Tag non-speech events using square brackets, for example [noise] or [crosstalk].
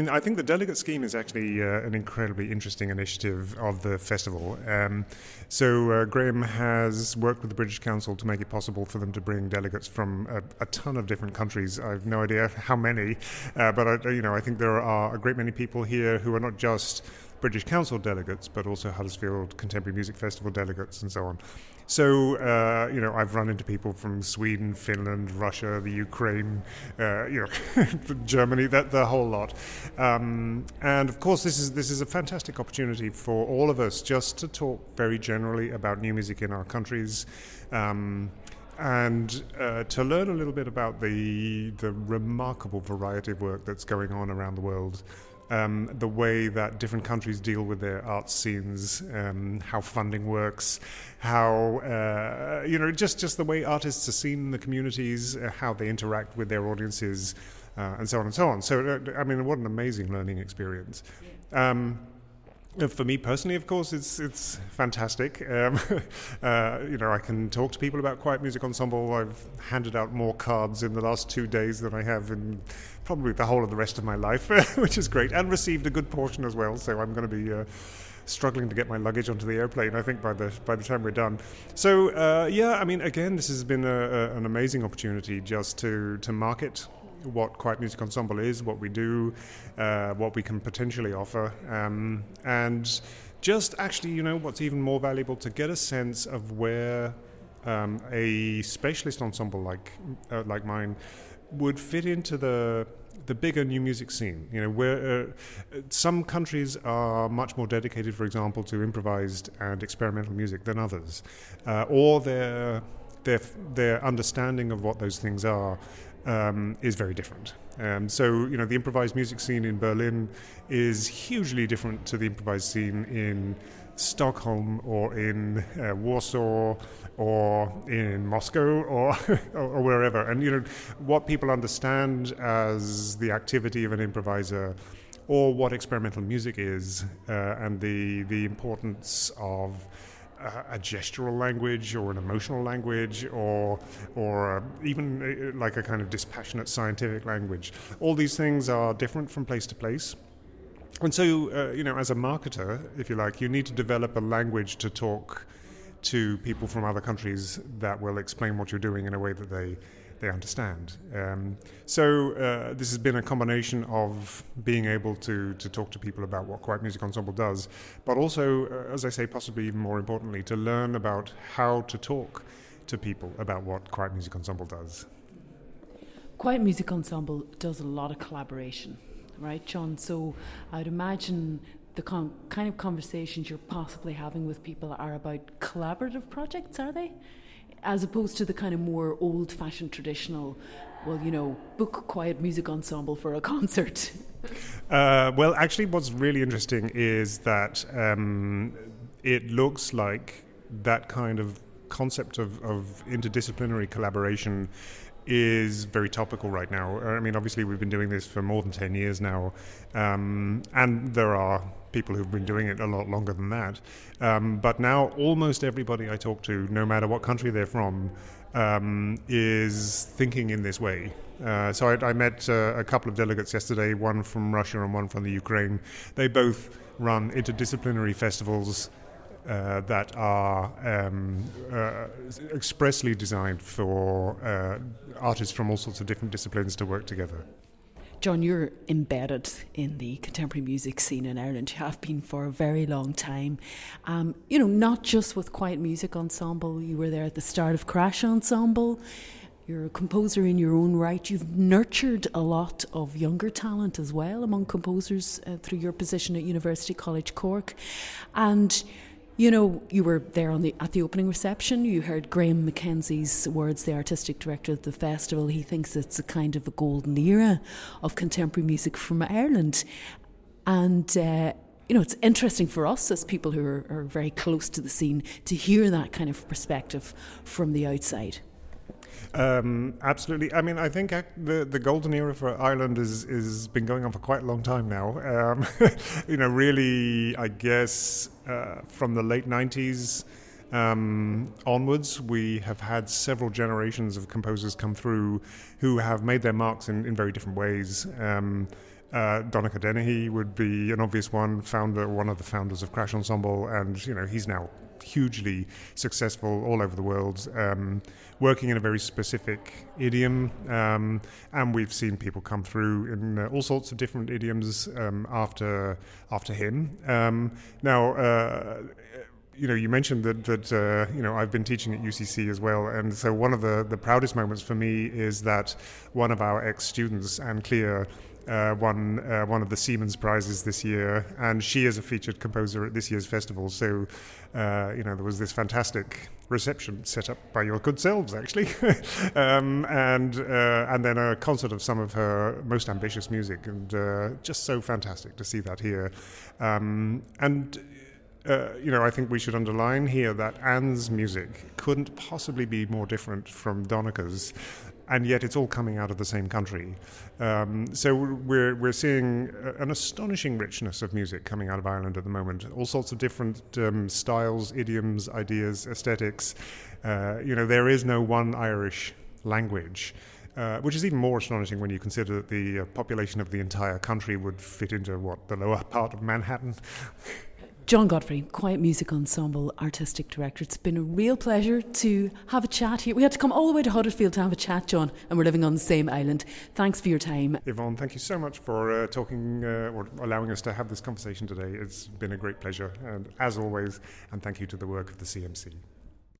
mean, I think the delegate scheme is actually uh, an incredibly interesting initiative of the festival. Um, so uh, Graham has worked with the British Council to make it possible for them to bring delegates from a, a ton of different countries. I have no idea how many, uh, but I, you know, I think there are a great many people here who are not just British Council delegates, but also Huddersfield Contemporary Music Festival delegates and so on. So, uh, you know, I've run into people from Sweden, Finland, Russia, the Ukraine, uh, you know, [laughs] Germany, that the whole lot. Um, and of course, this is this is a fantastic opportunity for all of us just to talk very generally about new music in our countries. Um, and uh, to learn a little bit about the the remarkable variety of work that's going on around the world um, the way that different countries deal with their art scenes, um, how funding works, how uh, you know just just the way artists are seen in the communities, uh, how they interact with their audiences, uh, and so on and so on. So uh, I mean, what an amazing learning experience. Um, uh, for me personally, of course, it's it's fantastic. Um, [laughs] uh, you know, I can talk to people about Quiet Music Ensemble. I've handed out more cards in the last two days than I have in probably the whole of the rest of my life, [laughs] which is great, and received a good portion as well. So I'm going to be. Uh, struggling to get my luggage onto the airplane. I think by the by the time we're done. So uh, yeah, I mean, again, this has been a, a, an amazing opportunity just to to market what Quiet Music Ensemble is, what we do, uh, what we can potentially offer, um, and just actually, you know, what's even more valuable to get a sense of where um, a specialist ensemble like uh, like mine would fit into the the bigger new music scene. You know, where uh, some countries are much more dedicated, for example, to improvised and experimental music than others, uh, or their their their understanding of what those things are um, is very different. Um, so, you know, the improvised music scene in Berlin is hugely different to the improvised scene in Stockholm or in uh, Warsaw or in Moscow or, [laughs] or wherever. And, you know, what people understand as the activity of an improviser or what experimental music is uh, and the, the importance of a, gestural language or an emotional language or or even like a kind of dispassionate scientific language. All these things are different from place to place. And so, uh, you know, as a marketer, if you like, you need to develop a language to talk to people from other countries that will explain what you're doing in a way that they they understand. Um, so uh, this has been a combination of being able to to talk to people about what Quiet Music Ensemble does, but also, uh, as I say, possibly even more importantly, to learn about how to talk to people about what Quiet Music Ensemble does. Quiet Music Ensemble does a lot of collaboration, right, John? So I'd imagine the con- kind of conversations you're possibly having with people are about collaborative projects, are they? As opposed to the kind of more old fashioned traditional, well, you know, book quiet music ensemble for a [laughs] concert? Uh, well, actually, what's really interesting is that um, it looks like that kind of concept of, of interdisciplinary collaboration is very topical right now. I mean, obviously, we've been doing this for more than 10 years now, um, and there are people who've been doing it a lot longer than that. Um, but now, almost everybody I talk to, no matter what country they're from, um, is thinking in this way. Uh, so I, I met uh, a couple of delegates yesterday, one from Russia and one from the Ukraine. They both run interdisciplinary festivals uh, that are um, uh, expressly designed for uh, artists from all sorts of different disciplines to work together. John, you're embedded in the contemporary music scene in Ireland. You have been for a very long time. Um, you know, not just with Quiet Music Ensemble, you were there at the start of Crash Ensemble. You're a composer in your own right. You've nurtured a lot of younger talent as well among composers uh, through your position at University College Cork. And you know, you were there on the at the opening reception. You heard Graham McKenzie's words, the artistic director of the festival. He thinks it's a kind of a golden era of contemporary music from Ireland, and. Uh, you know, it's interesting for us as people who are, are very close to the scene to hear that kind of perspective from the outside. Um, absolutely. I mean, I think the the golden era for Ireland is is been going on for quite a long time now. Um, [laughs] you know, really, I guess uh, from the late '90s. Um, onwards, we have had several generations of composers come through who have made their marks in, in very different ways. Uh, Donnacha Dennehy would be an obvious one, founder, one of the founders of Crash Ensemble, and you know he's now hugely successful all over the world, um, working in a very specific idiom. Um, and we've seen people come through in uh, all sorts of different idioms um, after after him. Um, now. Uh, you know, you mentioned that that uh, you know I've been teaching at UCC as well, and so one of the the proudest moments for me is that one of our ex students, Ann Cleare, uh, won uh, one of the Siemens prizes this year, and she is a featured composer at this year's festival. So, uh, you know, there was this fantastic reception set up by your good selves, actually, [laughs] um, and uh, and then a concert of some of her most ambitious music, and uh, just so fantastic to see that here, um, and. Uh, you know, I think we should underline here that Ann's music couldn't possibly be more different from Donnacha's and yet it's all coming out of the same country. Um, so we're we're seeing an astonishing richness of music coming out of Ireland at the moment. All sorts of different um, styles, idioms, ideas, aesthetics. Uh, you know, there is no one Irish language. Uh, which is even more astonishing when you consider that the uh, population of the entire country would fit into what the lower [laughs] part of Manhattan. John Godfrey, Quiet Music Ensemble Artistic Director. It's been a real pleasure to have a chat here. We had to come all the way to Huddersfield to have a chat, John, and we're living on the same island. Thanks for your time. Evonne, thank you so much for uh, talking uh, or allowing us to have this conversation today. It's been a great pleasure, and as always, and thank you to the work of the CMC.